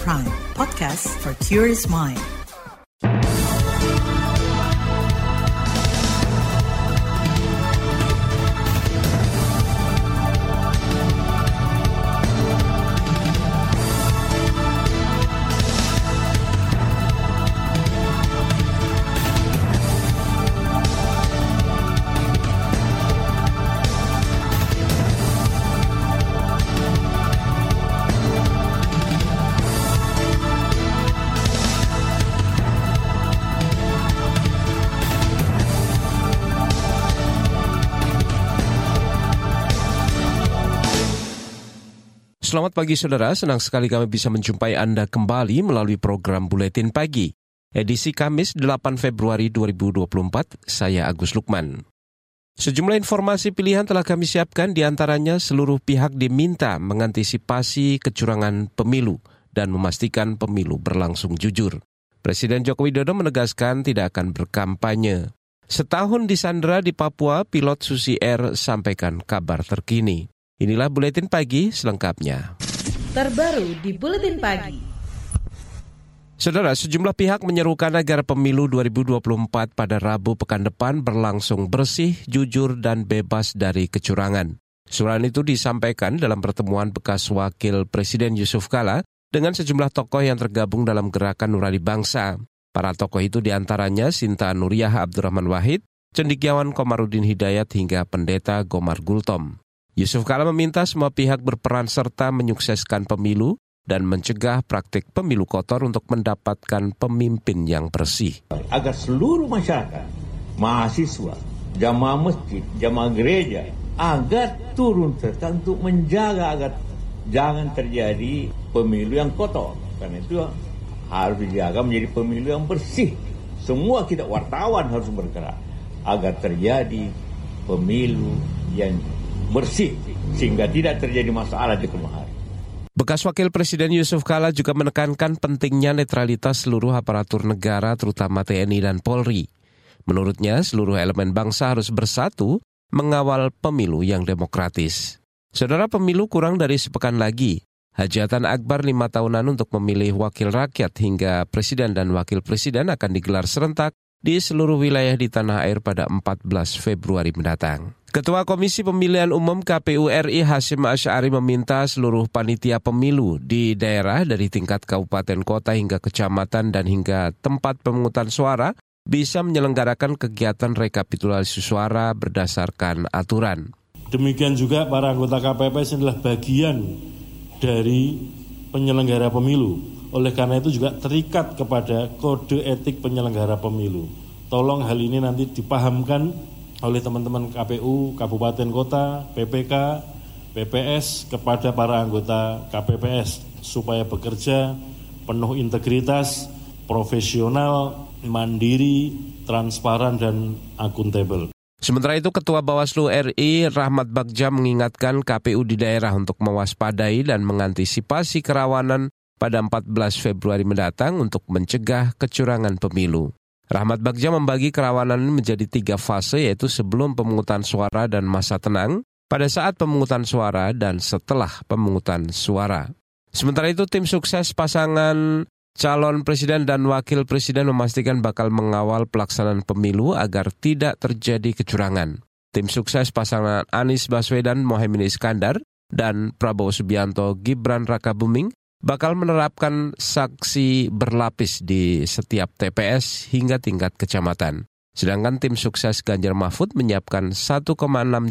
Prime, podcast for curious mind. Selamat pagi saudara, senang sekali kami bisa menjumpai Anda kembali melalui program Buletin Pagi. Edisi Kamis 8 Februari 2024, saya Agus Lukman. Sejumlah informasi pilihan telah kami siapkan di antaranya seluruh pihak diminta mengantisipasi kecurangan pemilu dan memastikan pemilu berlangsung jujur. Presiden Joko Widodo menegaskan tidak akan berkampanye. Setahun di Sandra di Papua, pilot Susi Air sampaikan kabar terkini. Inilah buletin pagi selengkapnya. Terbaru di buletin pagi. Saudara, sejumlah pihak menyerukan agar pemilu 2024 pada Rabu pekan depan berlangsung bersih, jujur, dan bebas dari kecurangan. Surat itu disampaikan dalam pertemuan bekas Wakil Presiden Yusuf Kala dengan sejumlah tokoh yang tergabung dalam gerakan Nurani Bangsa. Para tokoh itu di antaranya Sinta Nuriyah Abdurrahman Wahid, Cendikiawan Komarudin Hidayat hingga Pendeta Gomar Gultom. Yusuf Kala meminta semua pihak berperan serta menyukseskan pemilu dan mencegah praktik pemilu kotor untuk mendapatkan pemimpin yang bersih. Agar seluruh masyarakat, mahasiswa, jamaah masjid, jamaah gereja, agar turun serta untuk menjaga agar jangan terjadi pemilu yang kotor. Karena itu harus dijaga menjadi pemilu yang bersih. Semua kita wartawan harus bergerak agar terjadi pemilu yang bersih sehingga tidak terjadi masalah di kemudian hari. Bekas Wakil Presiden Yusuf Kala juga menekankan pentingnya netralitas seluruh aparatur negara terutama TNI dan Polri. Menurutnya, seluruh elemen bangsa harus bersatu mengawal pemilu yang demokratis. Saudara pemilu kurang dari sepekan lagi. Hajatan Akbar lima tahunan untuk memilih wakil rakyat hingga presiden dan wakil presiden akan digelar serentak di seluruh wilayah di tanah air pada 14 Februari mendatang. Ketua Komisi Pemilihan Umum KPU RI Hashim Asy'ari meminta seluruh panitia pemilu di daerah dari tingkat kabupaten kota hingga kecamatan dan hingga tempat pemungutan suara bisa menyelenggarakan kegiatan rekapitulasi suara berdasarkan aturan. Demikian juga para anggota KPPS adalah bagian dari penyelenggara pemilu. Oleh karena itu juga terikat kepada kode etik penyelenggara pemilu. Tolong hal ini nanti dipahamkan oleh teman-teman KPU, Kabupaten Kota, PPK, PPS kepada para anggota KPPS supaya bekerja penuh integritas, profesional, mandiri, transparan, dan akuntabel. Sementara itu Ketua Bawaslu RI Rahmat Bagja mengingatkan KPU di daerah untuk mewaspadai dan mengantisipasi kerawanan pada 14 Februari mendatang untuk mencegah kecurangan pemilu. Rahmat Bagja membagi kerawanan menjadi tiga fase yaitu sebelum pemungutan suara dan masa tenang, pada saat pemungutan suara dan setelah pemungutan suara. Sementara itu tim sukses pasangan calon presiden dan wakil presiden memastikan bakal mengawal pelaksanaan pemilu agar tidak terjadi kecurangan. Tim sukses pasangan Anies Baswedan Mohaimin Iskandar dan Prabowo Subianto Gibran Rakabuming bakal menerapkan saksi berlapis di setiap TPS hingga tingkat kecamatan. Sedangkan tim sukses Ganjar Mahfud menyiapkan 1,6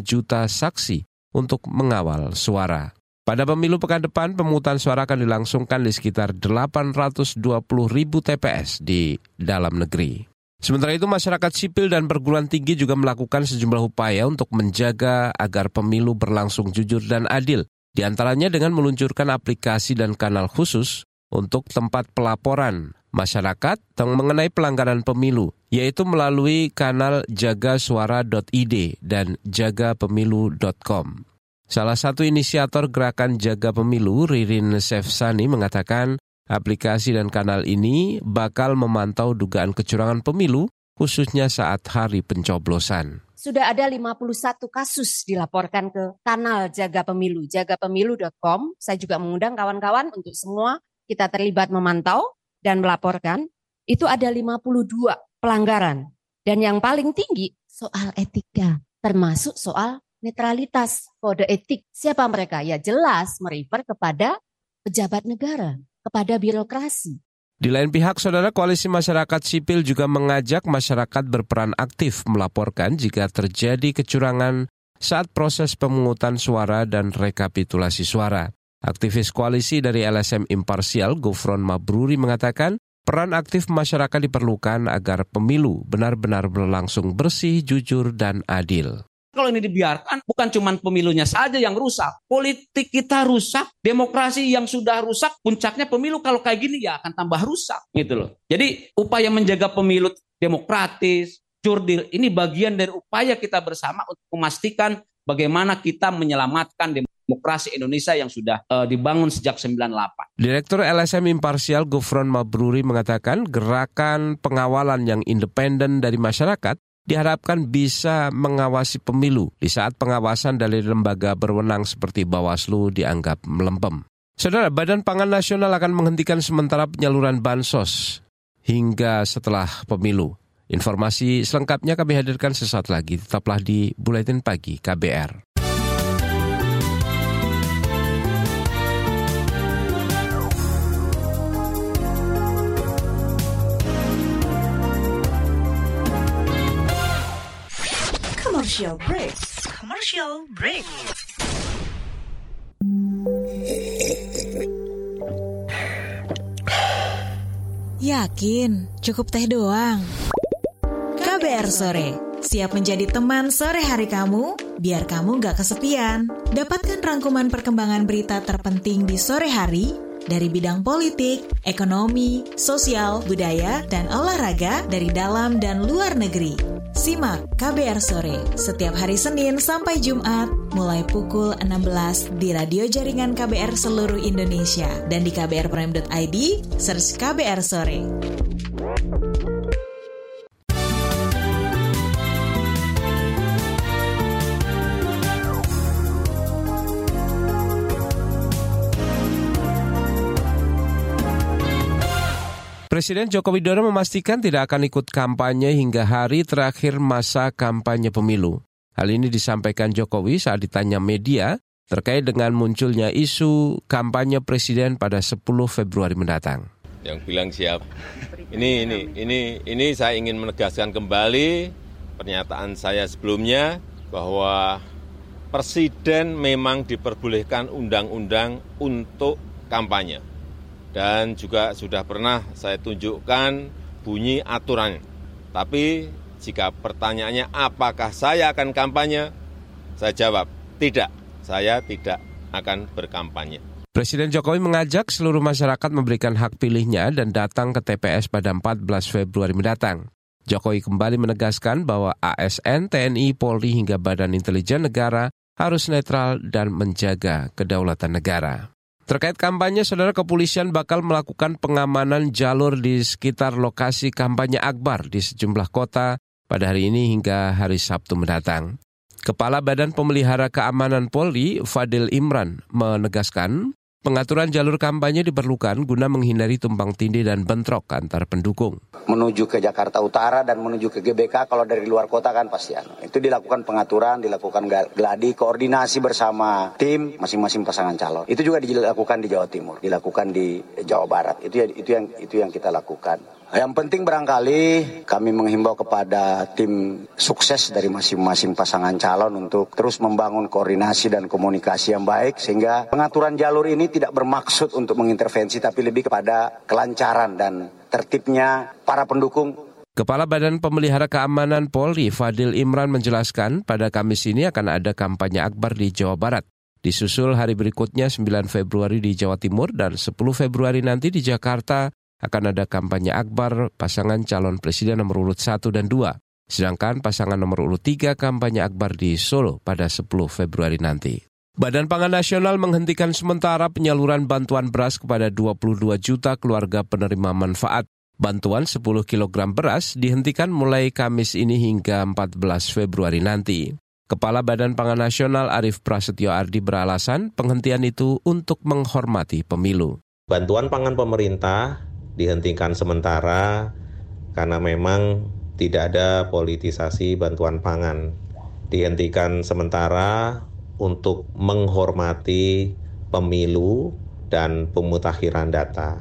juta saksi untuk mengawal suara. Pada pemilu pekan depan, pemungutan suara akan dilangsungkan di sekitar 820 ribu TPS di dalam negeri. Sementara itu, masyarakat sipil dan perguruan tinggi juga melakukan sejumlah upaya untuk menjaga agar pemilu berlangsung jujur dan adil di antaranya dengan meluncurkan aplikasi dan kanal khusus untuk tempat pelaporan masyarakat mengenai pelanggaran pemilu, yaitu melalui kanal jagasuara.id dan jagapemilu.com. Salah satu inisiator gerakan Jaga Pemilu, Ririn Sefsani, mengatakan aplikasi dan kanal ini bakal memantau dugaan kecurangan pemilu, khususnya saat hari pencoblosan sudah ada 51 kasus dilaporkan ke kanal Jaga Pemilu, jagapemilu.com. Saya juga mengundang kawan-kawan untuk semua kita terlibat memantau dan melaporkan, itu ada 52 pelanggaran. Dan yang paling tinggi soal etika, termasuk soal netralitas kode etik. Siapa mereka? Ya jelas merefer kepada pejabat negara, kepada birokrasi. Di lain pihak, Saudara Koalisi Masyarakat Sipil juga mengajak masyarakat berperan aktif melaporkan jika terjadi kecurangan saat proses pemungutan suara dan rekapitulasi suara. Aktivis koalisi dari LSM Imparsial, Gufron Mabruri mengatakan, peran aktif masyarakat diperlukan agar pemilu benar-benar berlangsung bersih, jujur, dan adil. Kalau ini dibiarkan, bukan cuma pemilunya saja yang rusak. Politik kita rusak, demokrasi yang sudah rusak, puncaknya pemilu kalau kayak gini ya akan tambah rusak. Gitu loh. Jadi upaya menjaga pemilu demokratis, jurdil, ini bagian dari upaya kita bersama untuk memastikan bagaimana kita menyelamatkan demokrasi Indonesia yang sudah uh, dibangun sejak 98. Direktur LSM Imparsial Gufron Mabruri mengatakan gerakan pengawalan yang independen dari masyarakat diharapkan bisa mengawasi pemilu di saat pengawasan dari lembaga berwenang seperti Bawaslu dianggap melempem. Saudara, Badan Pangan Nasional akan menghentikan sementara penyaluran bansos hingga setelah pemilu. Informasi selengkapnya kami hadirkan sesaat lagi. Tetaplah di Buletin Pagi KBR. Commercial break. Commercial break. Yakin, cukup teh doang. KBR Sore, siap menjadi teman sore hari kamu, biar kamu gak kesepian. Dapatkan rangkuman perkembangan berita terpenting di sore hari dari bidang politik, ekonomi, sosial, budaya, dan olahraga dari dalam dan luar negeri. Simak KBR Sore setiap hari Senin sampai Jumat mulai pukul 16 di radio jaringan KBR seluruh Indonesia dan di kbrprime.id search KBR Sore. Presiden Joko Widodo memastikan tidak akan ikut kampanye hingga hari terakhir masa kampanye pemilu. Hal ini disampaikan Jokowi saat ditanya media terkait dengan munculnya isu kampanye presiden pada 10 Februari mendatang. Yang bilang siap. Ini ini ini ini saya ingin menegaskan kembali pernyataan saya sebelumnya bahwa presiden memang diperbolehkan undang-undang untuk kampanye dan juga sudah pernah saya tunjukkan bunyi aturan. Tapi jika pertanyaannya apakah saya akan kampanye, saya jawab tidak, saya tidak akan berkampanye. Presiden Jokowi mengajak seluruh masyarakat memberikan hak pilihnya dan datang ke TPS pada 14 Februari mendatang. Jokowi kembali menegaskan bahwa ASN, TNI, Polri hingga Badan Intelijen Negara harus netral dan menjaga kedaulatan negara. Terkait kampanye, saudara kepolisian bakal melakukan pengamanan jalur di sekitar lokasi kampanye akbar di sejumlah kota pada hari ini hingga hari Sabtu mendatang. Kepala Badan Pemelihara Keamanan Polri, Fadil Imran, menegaskan Pengaturan jalur kampanye diperlukan guna menghindari tumpang tindih dan bentrok antar pendukung. Menuju ke Jakarta Utara dan menuju ke GBK kalau dari luar kota kan pasti anu. Itu dilakukan pengaturan, dilakukan gladi, koordinasi bersama tim masing-masing pasangan calon. Itu juga dilakukan di Jawa Timur, dilakukan di Jawa Barat. Itu itu yang itu yang kita lakukan. Yang penting barangkali kami menghimbau kepada tim sukses dari masing-masing pasangan calon untuk terus membangun koordinasi dan komunikasi yang baik sehingga pengaturan jalur ini tidak bermaksud untuk mengintervensi tapi lebih kepada kelancaran dan tertibnya para pendukung Kepala Badan Pemelihara Keamanan Polri Fadil Imran menjelaskan pada Kamis ini akan ada kampanye akbar di Jawa Barat. Disusul hari berikutnya 9 Februari di Jawa Timur dan 10 Februari nanti di Jakarta akan ada kampanye akbar pasangan calon presiden nomor urut 1 dan 2. Sedangkan pasangan nomor urut 3 kampanye akbar di Solo pada 10 Februari nanti. Badan Pangan Nasional menghentikan sementara penyaluran bantuan beras kepada 22 juta keluarga penerima manfaat. Bantuan 10 kg beras dihentikan mulai Kamis ini hingga 14 Februari nanti. Kepala Badan Pangan Nasional Arief Prasetyo Ardi beralasan penghentian itu untuk menghormati pemilu. Bantuan pangan pemerintah dihentikan sementara karena memang tidak ada politisasi bantuan pangan. Dihentikan sementara untuk menghormati pemilu dan pemutakhiran data.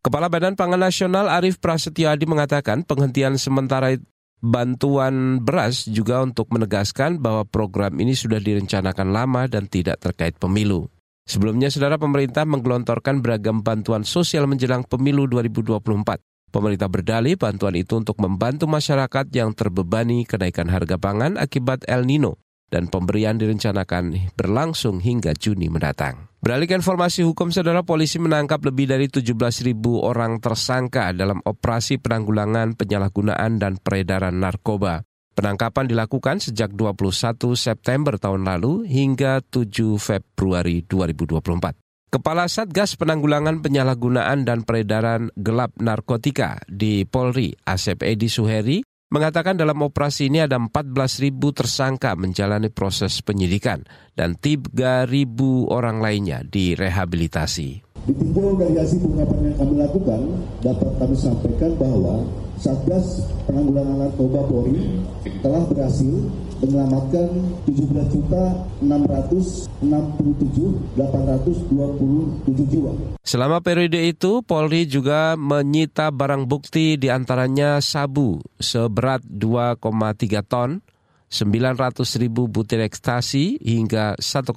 Kepala Badan Pangan Nasional Arief Prasetyo Adi mengatakan penghentian sementara bantuan beras juga untuk menegaskan bahwa program ini sudah direncanakan lama dan tidak terkait pemilu. Sebelumnya, saudara pemerintah menggelontorkan beragam bantuan sosial menjelang pemilu 2024. Pemerintah berdalih bantuan itu untuk membantu masyarakat yang terbebani kenaikan harga pangan akibat El Nino dan pemberian direncanakan berlangsung hingga Juni mendatang. Beralih informasi hukum, saudara polisi menangkap lebih dari 17 ribu orang tersangka dalam operasi penanggulangan penyalahgunaan dan peredaran narkoba. Penangkapan dilakukan sejak 21 September tahun lalu hingga 7 Februari 2024. Kepala Satgas Penanggulangan Penyalahgunaan dan Peredaran Gelap Narkotika di Polri, Asep Edi Suheri, mengatakan dalam operasi ini ada 14.000 tersangka menjalani proses penyidikan dan 3.000 orang lainnya direhabilitasi. Ditinjau dari hasil pengungkapan yang kami lakukan, dapat kami sampaikan bahwa Satgas Penanggulangan Narkoba Polri telah berhasil menyelamatkan 17.667.827 jiwa. Selama periode itu, Polri juga menyita barang bukti di antaranya sabu seberat 2,3 ton, 900 ribu butir ekstasi hingga 1,4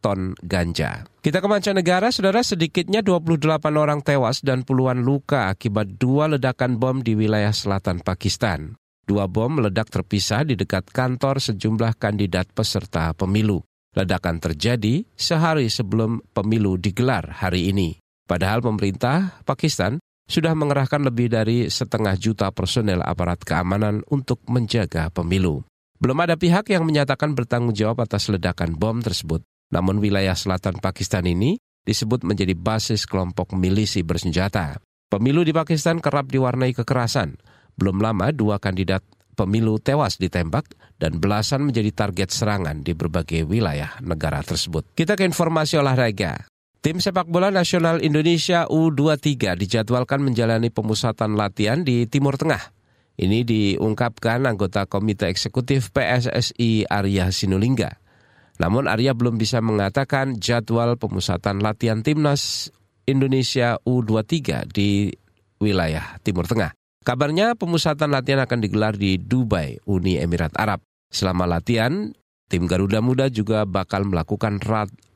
ton ganja. Kita ke mancanegara, saudara sedikitnya 28 orang tewas dan puluhan luka akibat dua ledakan bom di wilayah selatan Pakistan. Dua bom meledak terpisah di dekat kantor sejumlah kandidat peserta pemilu. Ledakan terjadi sehari sebelum pemilu digelar hari ini. Padahal pemerintah Pakistan sudah mengerahkan lebih dari setengah juta personel aparat keamanan untuk menjaga pemilu. Belum ada pihak yang menyatakan bertanggung jawab atas ledakan bom tersebut. Namun wilayah selatan Pakistan ini disebut menjadi basis kelompok milisi bersenjata. Pemilu di Pakistan kerap diwarnai kekerasan. Belum lama dua kandidat pemilu tewas ditembak dan belasan menjadi target serangan di berbagai wilayah negara tersebut. Kita ke informasi olahraga. Tim sepak bola nasional Indonesia U23 dijadwalkan menjalani pemusatan latihan di Timur Tengah ini diungkapkan anggota Komite Eksekutif PSSI Arya Sinulinga. Namun Arya belum bisa mengatakan jadwal pemusatan latihan timnas Indonesia U23 di wilayah Timur Tengah. Kabarnya pemusatan latihan akan digelar di Dubai, Uni Emirat Arab. Selama latihan, tim Garuda Muda juga bakal melakukan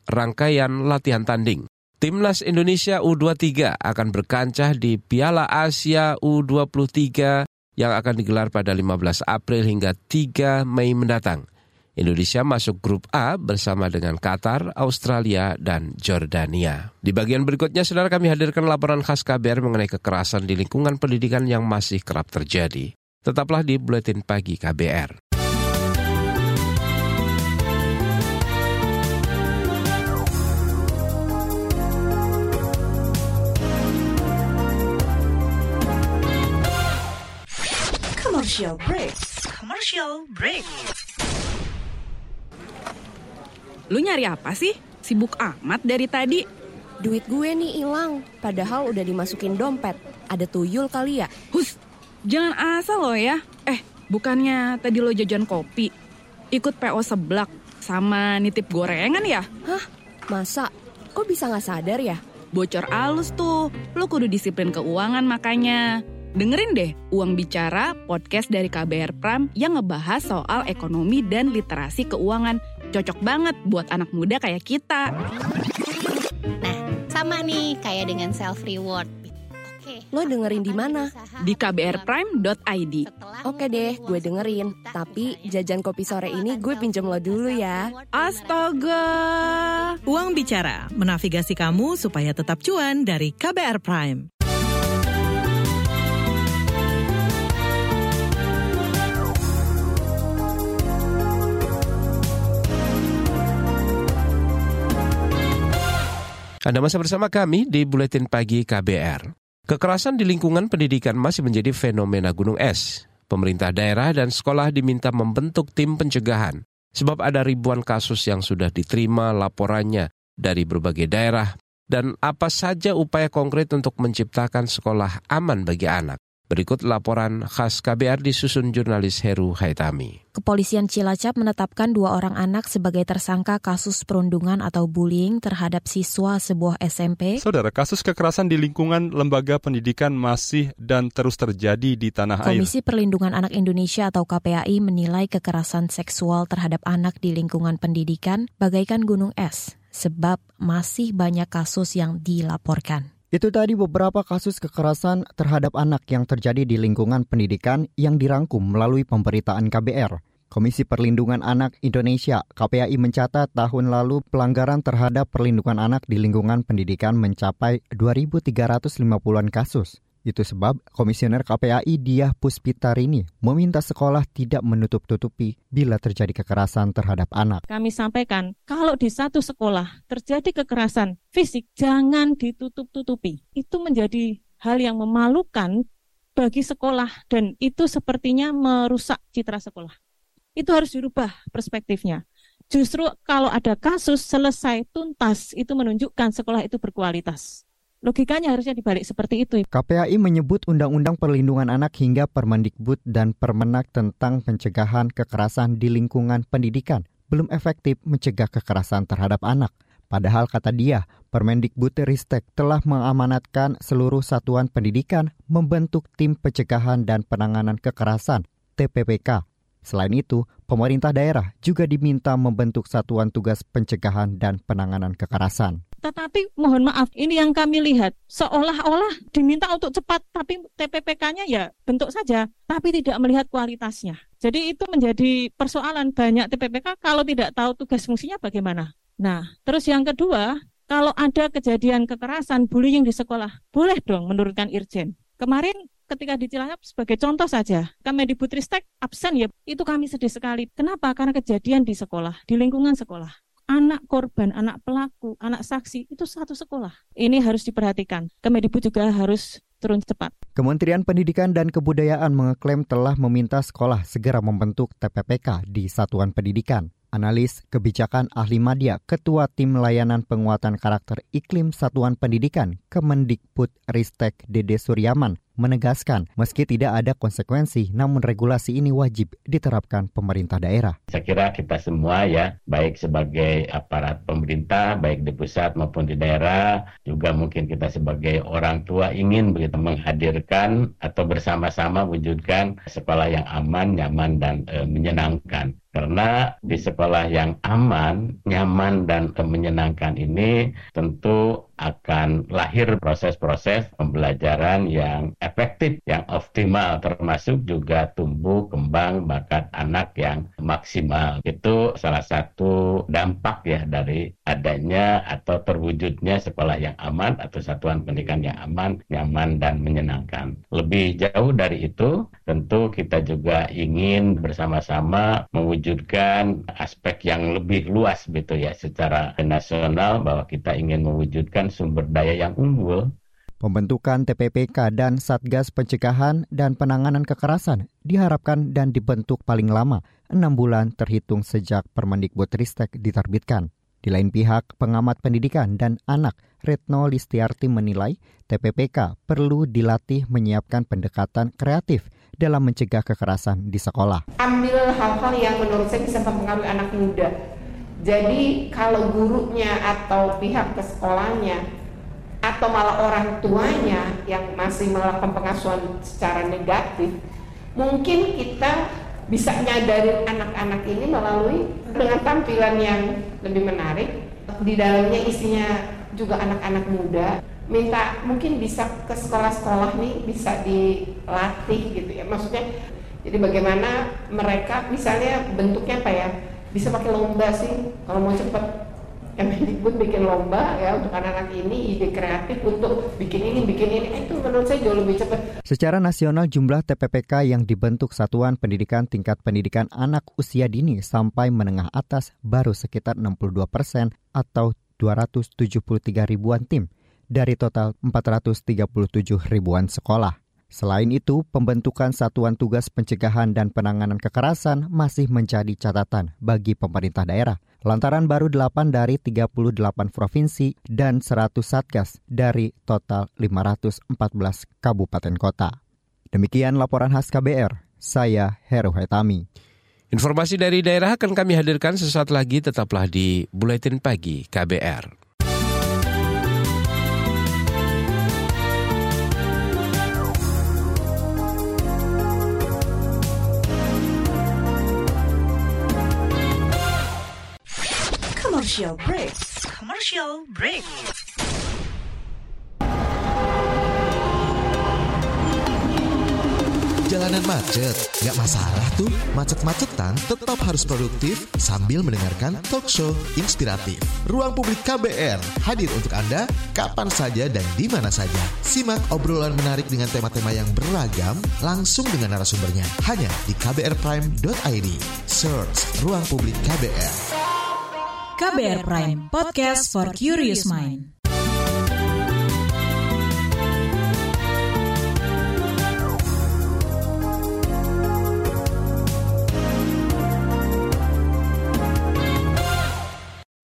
rangkaian latihan tanding. Timnas Indonesia U23 akan berkancah di Piala Asia U23 yang akan digelar pada 15 April hingga 3 Mei mendatang. Indonesia masuk grup A bersama dengan Qatar, Australia, dan Jordania. Di bagian berikutnya, saudara kami hadirkan laporan khas KBR mengenai kekerasan di lingkungan pendidikan yang masih kerap terjadi. Tetaplah di Buletin Pagi KBR. Commercial break. Commercial break. Lu nyari apa sih? Sibuk amat dari tadi. Duit gue nih hilang, padahal udah dimasukin dompet. Ada tuyul kali ya? Hus, jangan asal lo ya. Eh, bukannya tadi lo jajan kopi, ikut PO seblak, sama nitip gorengan ya? Hah? Masa? Kok bisa nggak sadar ya? Bocor alus tuh, lo kudu disiplin keuangan makanya. Dengerin deh Uang Bicara, podcast dari KBR Pram yang ngebahas soal ekonomi dan literasi keuangan. Cocok banget buat anak muda kayak kita. Nah, sama nih kayak dengan self reward. Oke. Lo dengerin di mana? Di kbrprime.id. Oke deh, gue dengerin. Tapi jajan kopi sore ini gue pinjam lo dulu ya. Astaga. Uang Bicara, menavigasi kamu supaya tetap cuan dari KBR Prime. Anda masih bersama kami di Buletin Pagi KBR. Kekerasan di lingkungan pendidikan masih menjadi fenomena gunung es. Pemerintah daerah dan sekolah diminta membentuk tim pencegahan, sebab ada ribuan kasus yang sudah diterima laporannya dari berbagai daerah Dan apa saja upaya konkret untuk menciptakan sekolah aman bagi anak? Berikut laporan khas KBR disusun jurnalis Heru Haitami. Kepolisian Cilacap menetapkan dua orang anak sebagai tersangka kasus perundungan atau bullying terhadap siswa sebuah SMP. Saudara, kasus kekerasan di lingkungan lembaga pendidikan masih dan terus terjadi di tanah air. Komisi Perlindungan Anak Indonesia atau KPAI menilai kekerasan seksual terhadap anak di lingkungan pendidikan bagaikan gunung es, sebab masih banyak kasus yang dilaporkan. Itu tadi beberapa kasus kekerasan terhadap anak yang terjadi di lingkungan pendidikan yang dirangkum melalui pemberitaan KBR. Komisi Perlindungan Anak Indonesia KPAI mencatat tahun lalu pelanggaran terhadap perlindungan anak di lingkungan pendidikan mencapai 2.350-an kasus. Itu sebab Komisioner KPAI Diah Puspitarini meminta sekolah tidak menutup-tutupi bila terjadi kekerasan terhadap anak. Kami sampaikan, kalau di satu sekolah terjadi kekerasan fisik, jangan ditutup-tutupi. Itu menjadi hal yang memalukan bagi sekolah dan itu sepertinya merusak citra sekolah. Itu harus dirubah perspektifnya. Justru kalau ada kasus selesai tuntas itu menunjukkan sekolah itu berkualitas. Logikanya harusnya dibalik seperti itu. KPAI menyebut Undang-Undang Perlindungan Anak hingga Permendikbud dan Permenak tentang pencegahan kekerasan di lingkungan pendidikan belum efektif mencegah kekerasan terhadap anak. Padahal kata dia, Permendikbud Ristek telah mengamanatkan seluruh satuan pendidikan membentuk tim pencegahan dan penanganan kekerasan TPPK. Selain itu, pemerintah daerah juga diminta membentuk satuan tugas pencegahan dan penanganan kekerasan. Tetapi mohon maaf, ini yang kami lihat seolah-olah diminta untuk cepat, tapi TPPK-nya ya bentuk saja, tapi tidak melihat kualitasnya. Jadi itu menjadi persoalan banyak TPPK kalau tidak tahu tugas fungsinya bagaimana. Nah, terus yang kedua, kalau ada kejadian kekerasan, bullying di sekolah, boleh dong menurunkan Irjen. Kemarin ketika di Cilacap sebagai contoh saja, Kemendikbudristek absen ya, itu kami sedih sekali. Kenapa? Karena kejadian di sekolah, di lingkungan sekolah anak korban, anak pelaku, anak saksi itu satu sekolah. Ini harus diperhatikan. Kemendikbud juga harus turun cepat. Kementerian Pendidikan dan Kebudayaan mengeklaim telah meminta sekolah segera membentuk TPPK di satuan pendidikan. Analis kebijakan ahli media, Ketua Tim Layanan Penguatan Karakter Iklim Satuan Pendidikan Kemendikbud Ristek Dede Suryaman menegaskan meski tidak ada konsekuensi namun regulasi ini wajib diterapkan pemerintah daerah. Saya kira kita semua ya baik sebagai aparat pemerintah baik di pusat maupun di daerah juga mungkin kita sebagai orang tua ingin begitu menghadirkan atau bersama-sama wujudkan sekolah yang aman, nyaman dan e, menyenangkan. Karena di sekolah yang aman, nyaman, dan menyenangkan ini tentu akan lahir proses-proses pembelajaran yang efektif, yang optimal, termasuk juga tumbuh kembang bakat anak yang maksimal. Itu salah satu dampak ya dari adanya atau terwujudnya sekolah yang aman atau satuan pendidikan yang aman, nyaman, dan menyenangkan. Lebih jauh dari itu, tentu kita juga ingin bersama-sama mewujudkan aspek yang lebih luas gitu ya secara nasional bahwa kita ingin mewujudkan sumber daya yang unggul. Pembentukan TPPK dan Satgas Pencegahan dan Penanganan Kekerasan diharapkan dan dibentuk paling lama enam bulan terhitung sejak Permendikbud Ristek diterbitkan. Di lain pihak, pengamat pendidikan dan anak Retno Listiarti menilai TPPK perlu dilatih menyiapkan pendekatan kreatif dalam mencegah kekerasan di sekolah. Ambil hal-hal yang menurut saya bisa mempengaruhi anak muda jadi kalau gurunya atau pihak ke sekolahnya atau malah orang tuanya yang masih melakukan pengasuhan secara negatif, mungkin kita bisa nyadarin anak-anak ini melalui dengan tampilan yang lebih menarik. Di dalamnya isinya juga anak-anak muda. Minta mungkin bisa ke sekolah-sekolah nih bisa dilatih gitu ya. Maksudnya jadi bagaimana mereka misalnya bentuknya apa ya? Bisa pakai lomba sih kalau mau cepat Kemendikbud bikin lomba ya untuk anak-anak ini ide kreatif untuk bikin ini bikin ini eh, itu menurut saya jauh lebih cepat. Secara nasional jumlah TPPK yang dibentuk Satuan Pendidikan Tingkat Pendidikan Anak Usia Dini sampai menengah atas baru sekitar 62 persen atau 273 ribuan tim dari total 437 ribuan sekolah. Selain itu, pembentukan satuan tugas pencegahan dan penanganan kekerasan masih menjadi catatan bagi pemerintah daerah lantaran baru 8 dari 38 provinsi dan 100 satgas dari total 514 kabupaten kota. Demikian laporan khas KBR, saya Heru Hetami. Informasi dari daerah akan kami hadirkan sesaat lagi, tetaplah di Buletin Pagi KBR. Commercial break. Commercial break. Jalanan macet, gak masalah tuh. Macet-macetan tetap harus produktif sambil mendengarkan talk show inspiratif. Ruang Publik KBR hadir untuk Anda kapan saja dan di mana saja. Simak obrolan menarik dengan tema-tema yang beragam langsung dengan narasumbernya hanya di kbrprime.id. Search Ruang Publik KBR. KBR Prime, podcast for curious mind.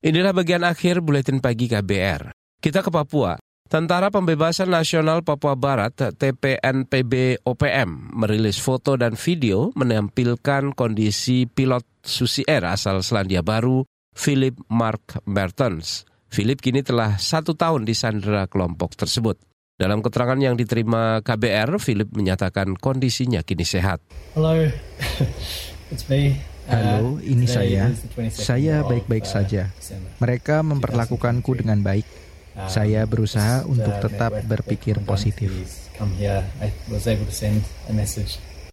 Inilah bagian akhir buletin pagi KBR. Kita ke Papua. Tentara Pembebasan Nasional Papua Barat TPNPB OPM merilis foto dan video menampilkan kondisi pilot Susi Air asal Selandia Baru Philip Mark Mertens. Philip kini telah satu tahun di sandera kelompok tersebut. Dalam keterangan yang diterima KBR, Philip menyatakan kondisinya kini sehat. Hello, it's me. Halo, ini saya. Saya baik-baik saja. Mereka memperlakukanku dengan baik. Saya berusaha untuk tetap berpikir positif.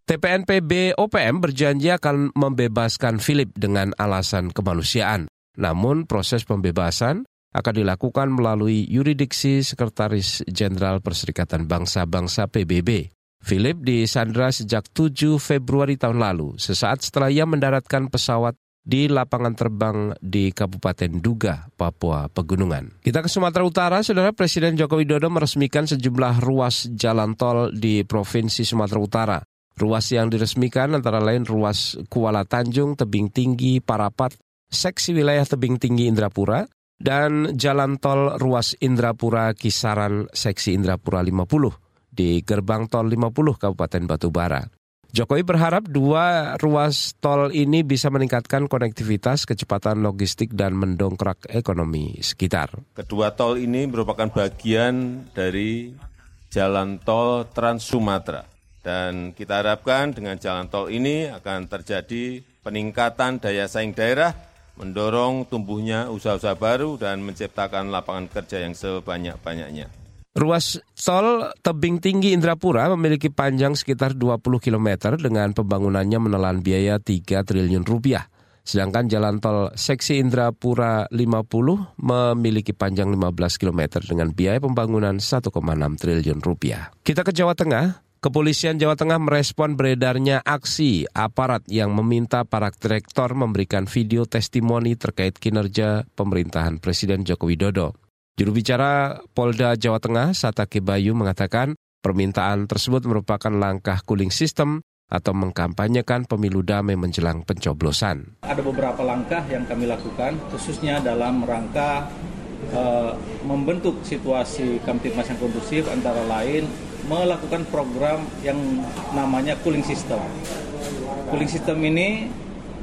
TPNPB OPM berjanji akan membebaskan Philip dengan alasan kemanusiaan. Namun proses pembebasan akan dilakukan melalui yuridiksi Sekretaris Jenderal Perserikatan Bangsa-Bangsa PBB. Philip disandra sejak 7 Februari tahun lalu, sesaat setelah ia mendaratkan pesawat di lapangan terbang di Kabupaten Duga, Papua Pegunungan. Kita ke Sumatera Utara, Saudara Presiden Joko Widodo meresmikan sejumlah ruas jalan tol di Provinsi Sumatera Utara. Ruas yang diresmikan antara lain ruas Kuala Tanjung, Tebing Tinggi, Parapat, seksi wilayah Tebing Tinggi Indrapura, dan jalan tol ruas Indrapura Kisaran seksi Indrapura 50 di gerbang tol 50 Kabupaten Batubara. Jokowi berharap dua ruas tol ini bisa meningkatkan konektivitas, kecepatan logistik, dan mendongkrak ekonomi sekitar. Kedua tol ini merupakan bagian dari jalan tol Trans Sumatera. Dan kita harapkan dengan jalan tol ini akan terjadi peningkatan daya saing daerah, mendorong tumbuhnya usaha-usaha baru, dan menciptakan lapangan kerja yang sebanyak-banyaknya. Ruas tol tebing tinggi Indrapura memiliki panjang sekitar 20 km dengan pembangunannya menelan biaya 3 triliun rupiah. Sedangkan jalan tol seksi Indrapura 50 memiliki panjang 15 km dengan biaya pembangunan 1,6 triliun rupiah. Kita ke Jawa Tengah. Kepolisian Jawa Tengah merespon beredarnya aksi aparat yang meminta para direktor memberikan video testimoni terkait kinerja pemerintahan Presiden Joko Widodo. Juru bicara Polda Jawa Tengah, Satake Bayu mengatakan permintaan tersebut merupakan langkah cooling system atau mengkampanyekan pemilu damai menjelang pencoblosan. Ada beberapa langkah yang kami lakukan, khususnya dalam rangka uh, membentuk situasi Kamtipmas yang kondusif, antara lain melakukan program yang namanya cooling system. Cooling system ini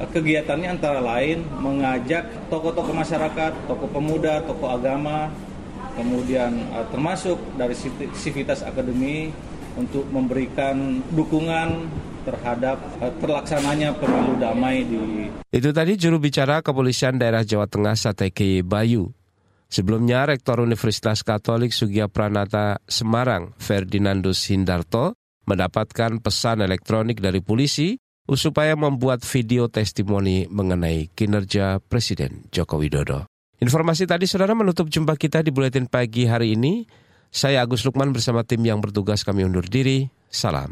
kegiatannya antara lain mengajak tokoh-tokoh masyarakat, tokoh pemuda, tokoh agama, kemudian uh, termasuk dari sivitas akademi untuk memberikan dukungan terhadap uh, terlaksananya pemilu damai di Itu tadi juru bicara Kepolisian Daerah Jawa Tengah Sateke Bayu. Sebelumnya Rektor Universitas Katolik Sugia Pranata Semarang Ferdinandus Hindarto mendapatkan pesan elektronik dari polisi supaya membuat video testimoni mengenai kinerja Presiden Joko Widodo. Informasi tadi saudara menutup jumpa kita di Buletin Pagi hari ini. Saya Agus Lukman bersama tim yang bertugas kami undur diri. Salam.